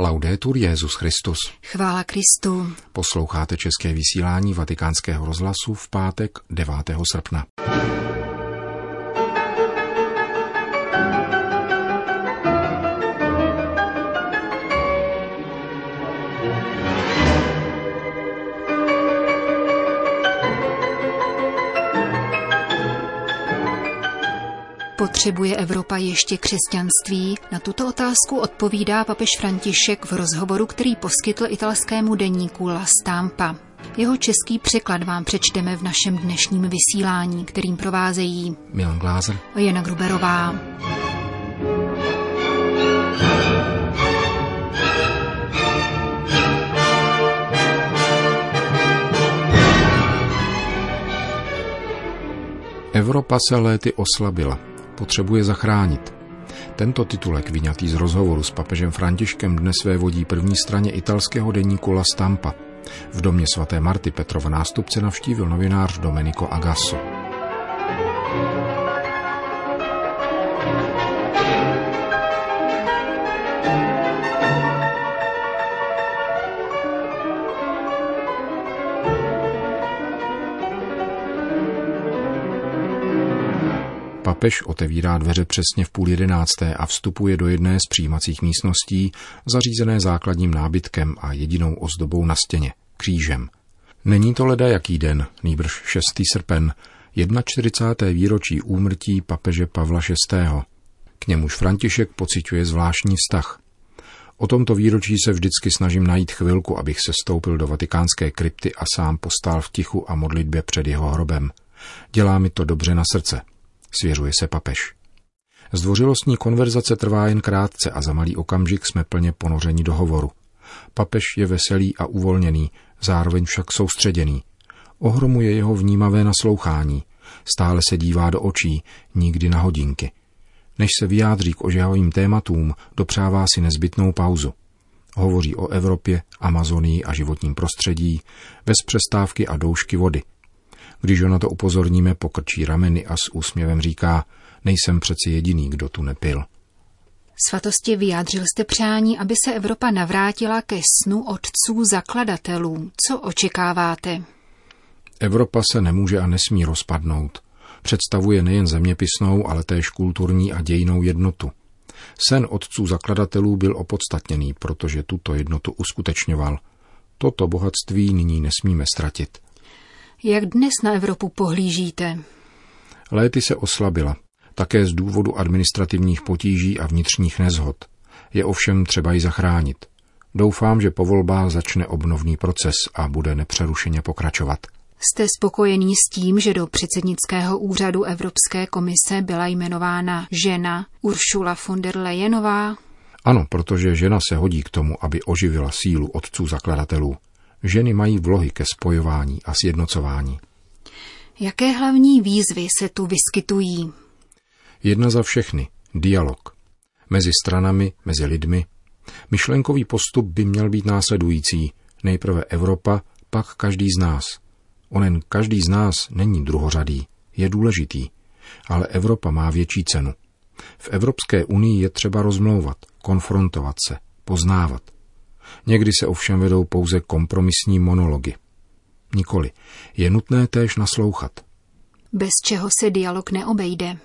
Laudetur Jezus Christus. Chvála Kristu. Posloucháte české vysílání Vatikánského rozhlasu v pátek 9. srpna. Potřebuje Evropa ještě křesťanství? Na tuto otázku odpovídá papež František v rozhovoru, který poskytl italskému deníku La Stampa. Jeho český překlad vám přečteme v našem dnešním vysílání, kterým provázejí Milan Glázer a Jana Gruberová. Evropa se léty oslabila potřebuje zachránit. Tento titulek, vyňatý z rozhovoru s papežem Františkem, dnes své vodí první straně italského deníku La Stampa. V domě svaté Marty Petrova nástupce navštívil novinář Domenico Agasso. Papež otevírá dveře přesně v půl jedenácté a vstupuje do jedné z přijímacích místností, zařízené základním nábytkem a jedinou ozdobou na stěně, křížem. Není to leda jaký den, nýbrž 6. srpen, 41. výročí úmrtí papeže Pavla VI. K němuž František pociťuje zvláštní vztah. O tomto výročí se vždycky snažím najít chvilku, abych se stoupil do vatikánské krypty a sám postál v tichu a modlitbě před jeho hrobem. Dělá mi to dobře na srdce svěřuje se papež. Zdvořilostní konverzace trvá jen krátce a za malý okamžik jsme plně ponořeni do hovoru. Papež je veselý a uvolněný, zároveň však soustředěný. Ohromuje jeho vnímavé naslouchání. Stále se dívá do očí, nikdy na hodinky. Než se vyjádří k ožehavým tématům, dopřává si nezbytnou pauzu. Hovoří o Evropě, Amazonii a životním prostředí, bez přestávky a doušky vody – když ho na to upozorníme, pokrčí rameny a s úsměvem říká, nejsem přeci jediný, kdo tu nepil. Svatosti vyjádřil jste přání, aby se Evropa navrátila ke snu otců zakladatelů. Co očekáváte? Evropa se nemůže a nesmí rozpadnout. Představuje nejen zeměpisnou, ale též kulturní a dějnou jednotu. Sen otců zakladatelů byl opodstatněný, protože tuto jednotu uskutečňoval. Toto bohatství nyní nesmíme ztratit. Jak dnes na Evropu pohlížíte? Léty se oslabila, také z důvodu administrativních potíží a vnitřních nezhod. Je ovšem třeba ji zachránit. Doufám, že po volbách začne obnovný proces a bude nepřerušeně pokračovat. Jste spokojený s tím, že do předsednického úřadu Evropské komise byla jmenována žena Uršula von der Leyenová? Ano, protože žena se hodí k tomu, aby oživila sílu otců zakladatelů. Ženy mají vlohy ke spojování a sjednocování. Jaké hlavní výzvy se tu vyskytují? Jedna za všechny. Dialog. Mezi stranami, mezi lidmi. Myšlenkový postup by měl být následující. Nejprve Evropa, pak každý z nás. Onen každý z nás není druhořadý, je důležitý. Ale Evropa má větší cenu. V Evropské unii je třeba rozmlouvat, konfrontovat se, poznávat – Někdy se ovšem vedou pouze kompromisní monology. Nikoli. Je nutné též naslouchat. Bez čeho se dialog neobejde.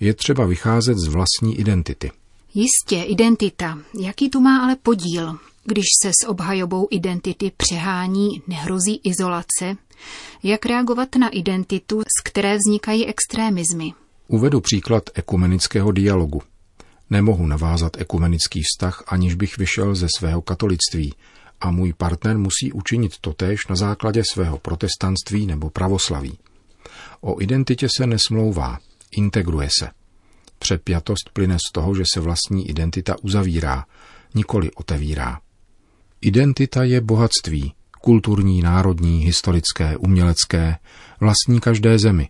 Je třeba vycházet z vlastní identity. Jistě, identita. Jaký tu má ale podíl? Když se s obhajobou identity přehání, nehrozí izolace? Jak reagovat na identitu, z které vznikají extrémizmy? Uvedu příklad ekumenického dialogu. Nemohu navázat ekumenický vztah, aniž bych vyšel ze svého katolictví a můj partner musí učinit totéž na základě svého protestantství nebo pravoslaví. O identitě se nesmlouvá, integruje se. Přepjatost plyne z toho, že se vlastní identita uzavírá, nikoli otevírá. Identita je bohatství, kulturní, národní, historické, umělecké, vlastní každé zemi,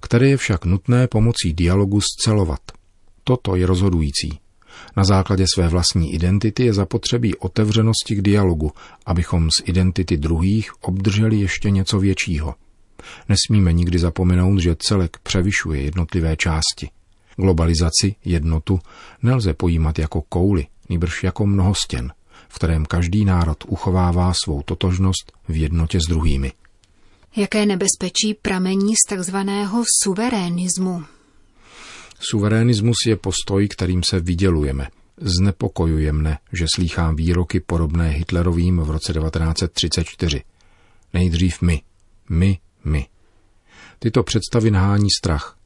které je však nutné pomocí dialogu scelovat – Toto je rozhodující. Na základě své vlastní identity je zapotřebí otevřenosti k dialogu, abychom z identity druhých obdrželi ještě něco většího. Nesmíme nikdy zapomenout, že celek převyšuje jednotlivé části. Globalizaci, jednotu, nelze pojímat jako kouly, nýbrž jako mnohostěn, v kterém každý národ uchovává svou totožnost v jednotě s druhými. Jaké nebezpečí pramení z takzvaného suverénismu? Suverénismus je postoj, kterým se vydělujeme. Znepokojuje mne, že slýchám výroky podobné Hitlerovým v roce 1934. Nejdřív my, my, my. Tyto představy nahání strach.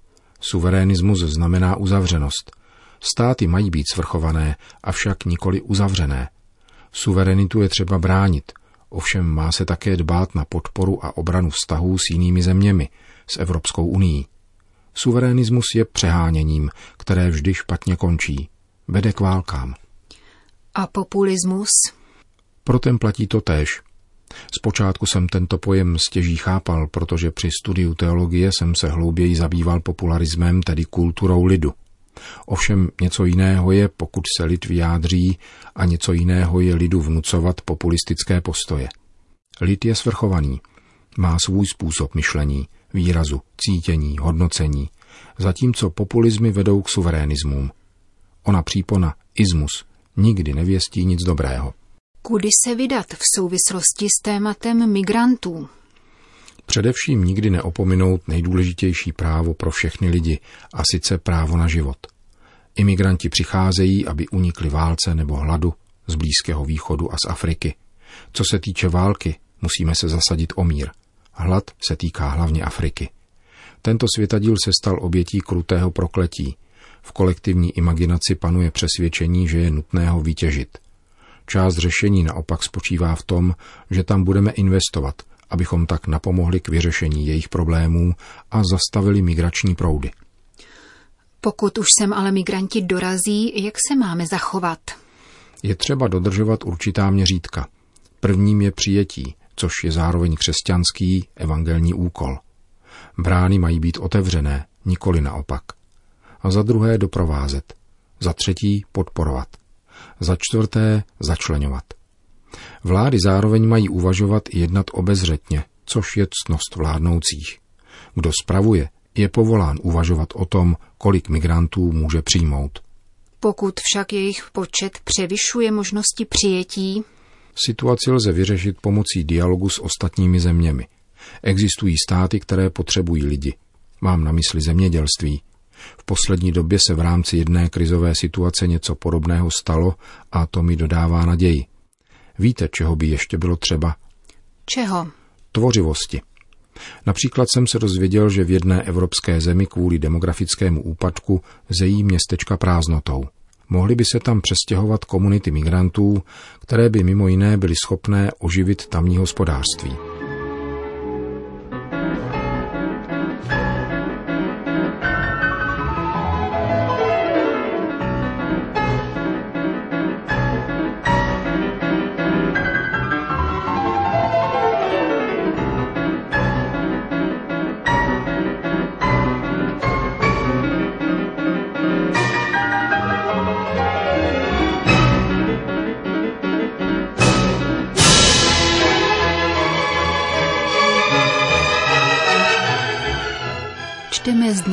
Suverénismus znamená uzavřenost. Státy mají být svrchované, avšak nikoli uzavřené. Suverenitu je třeba bránit, ovšem má se také dbát na podporu a obranu vztahů s jinými zeměmi, s Evropskou unii. Suverénismus je přeháněním, které vždy špatně končí. Vede k válkám. A populismus? Pro ten platí to též. Zpočátku jsem tento pojem stěží chápal, protože při studiu teologie jsem se hlouběji zabýval popularismem, tedy kulturou lidu. Ovšem něco jiného je, pokud se lid vyjádří, a něco jiného je lidu vnucovat populistické postoje. Lid je svrchovaný, má svůj způsob myšlení, výrazu, cítění, hodnocení, zatímco populizmy vedou k suverénismům. Ona přípona, ismus, nikdy nevěstí nic dobrého. Kudy se vydat v souvislosti s tématem migrantů? Především nikdy neopominout nejdůležitější právo pro všechny lidi, a sice právo na život. Imigranti přicházejí, aby unikli válce nebo hladu z Blízkého východu a z Afriky. Co se týče války, musíme se zasadit o mír. Hlad se týká hlavně Afriky. Tento světadíl se stal obětí krutého prokletí. V kolektivní imaginaci panuje přesvědčení, že je nutné ho vytěžit. Část řešení naopak spočívá v tom, že tam budeme investovat, abychom tak napomohli k vyřešení jejich problémů a zastavili migrační proudy. Pokud už sem ale migranti dorazí, jak se máme zachovat? Je třeba dodržovat určitá měřítka. Prvním je přijetí, což je zároveň křesťanský evangelní úkol. Brány mají být otevřené, nikoli naopak. A za druhé doprovázet. Za třetí podporovat. Za čtvrté začlenovat. Vlády zároveň mají uvažovat i jednat obezřetně, což je ctnost vládnoucích. Kdo spravuje, je povolán uvažovat o tom, kolik migrantů může přijmout. Pokud však jejich počet převyšuje možnosti přijetí, situaci lze vyřešit pomocí dialogu s ostatními zeměmi. Existují státy, které potřebují lidi. Mám na mysli zemědělství. V poslední době se v rámci jedné krizové situace něco podobného stalo a to mi dodává naději. Víte, čeho by ještě bylo třeba? Čeho? Tvořivosti. Například jsem se dozvěděl, že v jedné evropské zemi kvůli demografickému úpadku zejí městečka prázdnotou. Mohly by se tam přestěhovat komunity migrantů, které by mimo jiné byly schopné oživit tamní hospodářství.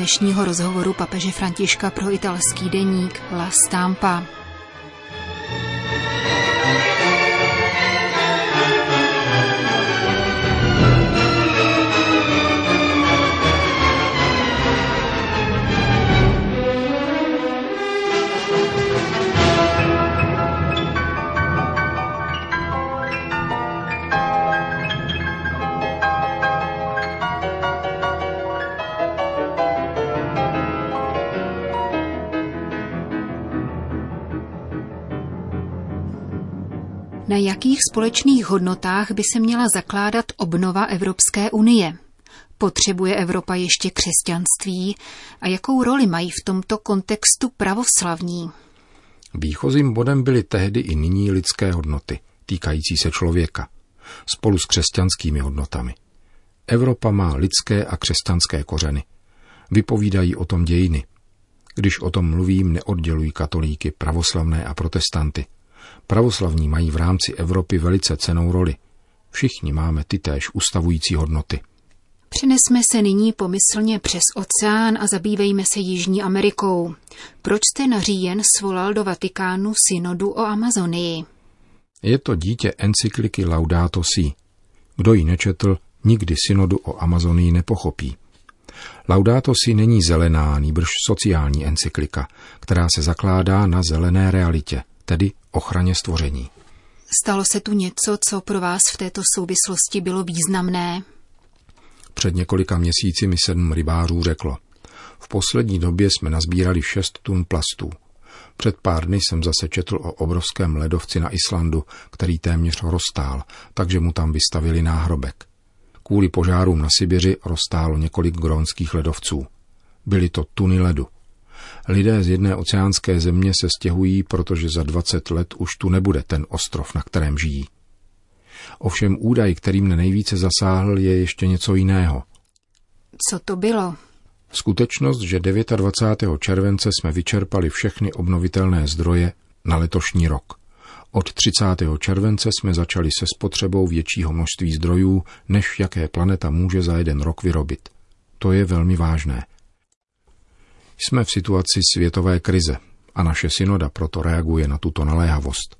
Dnešního rozhovoru papeže Františka pro italský deník La Stampa. Na jakých společných hodnotách by se měla zakládat obnova Evropské unie? Potřebuje Evropa ještě křesťanství? A jakou roli mají v tomto kontextu pravoslavní? Výchozím bodem byly tehdy i nyní lidské hodnoty, týkající se člověka, spolu s křesťanskými hodnotami. Evropa má lidské a křesťanské kořeny. Vypovídají o tom dějiny. Když o tom mluvím, neoddělují katolíky, pravoslavné a protestanty – Pravoslavní mají v rámci Evropy velice cenou roli. Všichni máme ty též ustavující hodnoty. Přinesme se nyní pomyslně přes oceán a zabývejme se Jižní Amerikou. Proč jste na říjen svolal do Vatikánu synodu o Amazonii? Je to dítě encykliky Laudato Si. Kdo ji nečetl, nikdy synodu o Amazonii nepochopí. Laudato Si není zelená, nýbrž sociální encyklika, která se zakládá na zelené realitě, tedy ochraně stvoření. Stalo se tu něco, co pro vás v této souvislosti bylo významné? Před několika měsíci mi sedm rybářů řeklo. V poslední době jsme nazbírali šest tun plastů. Před pár dny jsem zase četl o obrovském ledovci na Islandu, který téměř roztál, takže mu tam vystavili náhrobek. Kvůli požárům na Sibiři roztálo několik grónských ledovců. Byly to tuny ledu. Lidé z jedné oceánské země se stěhují, protože za 20 let už tu nebude ten ostrov, na kterém žijí. Ovšem údaj, který mne nejvíce zasáhl, je ještě něco jiného. Co to bylo? Skutečnost, že 29. července jsme vyčerpali všechny obnovitelné zdroje na letošní rok. Od 30. července jsme začali se spotřebou většího množství zdrojů, než jaké planeta může za jeden rok vyrobit. To je velmi vážné. Jsme v situaci světové krize a naše synoda proto reaguje na tuto naléhavost.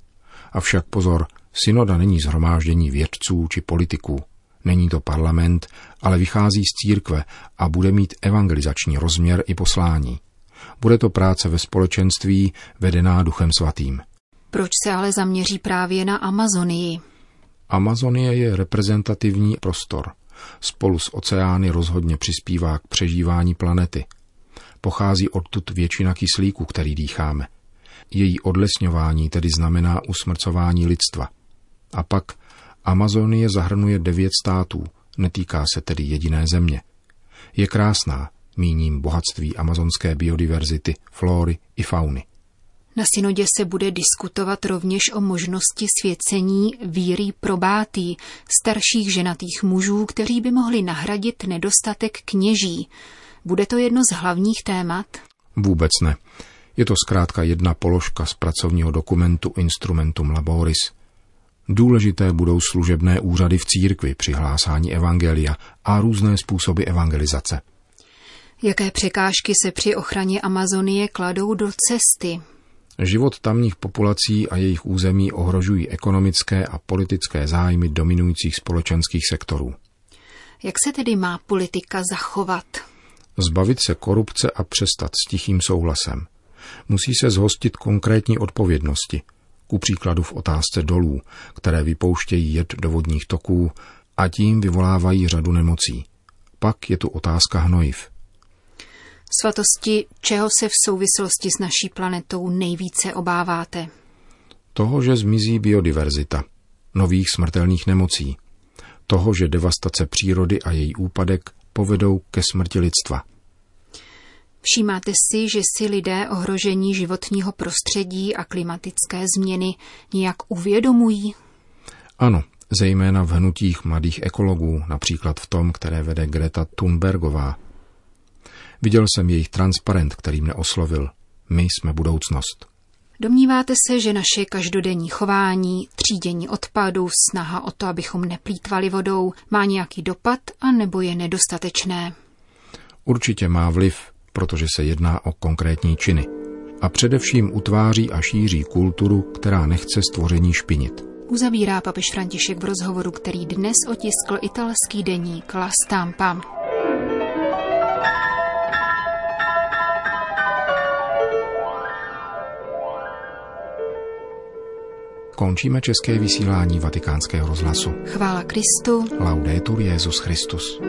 Avšak pozor, synoda není zhromáždění vědců či politiků. Není to parlament, ale vychází z církve a bude mít evangelizační rozměr i poslání. Bude to práce ve společenství vedená Duchem Svatým. Proč se ale zaměří právě na Amazonii? Amazonie je reprezentativní prostor. Spolu s oceány rozhodně přispívá k přežívání planety. Pochází odtud většina kyslíku, který dýcháme. Její odlesňování tedy znamená usmrcování lidstva. A pak Amazonie zahrnuje devět států, netýká se tedy jediné země. Je krásná, míním bohatství amazonské biodiverzity, flóry i fauny. Na synodě se bude diskutovat rovněž o možnosti svěcení víry probátý starších ženatých mužů, kteří by mohli nahradit nedostatek kněží. Bude to jedno z hlavních témat? Vůbec ne. Je to zkrátka jedna položka z pracovního dokumentu Instrumentum Laboris. Důležité budou služebné úřady v církvi při hlásání evangelia a různé způsoby evangelizace. Jaké překážky se při ochraně Amazonie kladou do cesty? Život tamních populací a jejich území ohrožují ekonomické a politické zájmy dominujících společenských sektorů. Jak se tedy má politika zachovat? Zbavit se korupce a přestat s tichým souhlasem. Musí se zhostit konkrétní odpovědnosti, ku příkladu v otázce dolů, které vypouštějí jed do vodních toků a tím vyvolávají řadu nemocí. Pak je tu otázka hnojiv. Svatosti, čeho se v souvislosti s naší planetou nejvíce obáváte? Toho, že zmizí biodiverzita, nových smrtelných nemocí, toho, že devastace přírody a její úpadek povedou ke smrti lidstva. Všímáte si, že si lidé ohrožení životního prostředí a klimatické změny nějak uvědomují? Ano, zejména v hnutích mladých ekologů, například v tom, které vede Greta Thunbergová. Viděl jsem jejich transparent, který mne oslovil. My jsme budoucnost. Domníváte se, že naše každodenní chování, třídění odpadů, snaha o to, abychom neplýtvali vodou, má nějaký dopad a nebo je nedostatečné? Určitě má vliv, protože se jedná o konkrétní činy. A především utváří a šíří kulturu, která nechce stvoření špinit. Uzavírá papež František v rozhovoru, který dnes otiskl italský deník La Stampa. Končíme české vysílání vatikánského rozhlasu. Chvála Kristu. Laudetur Jezus Christus.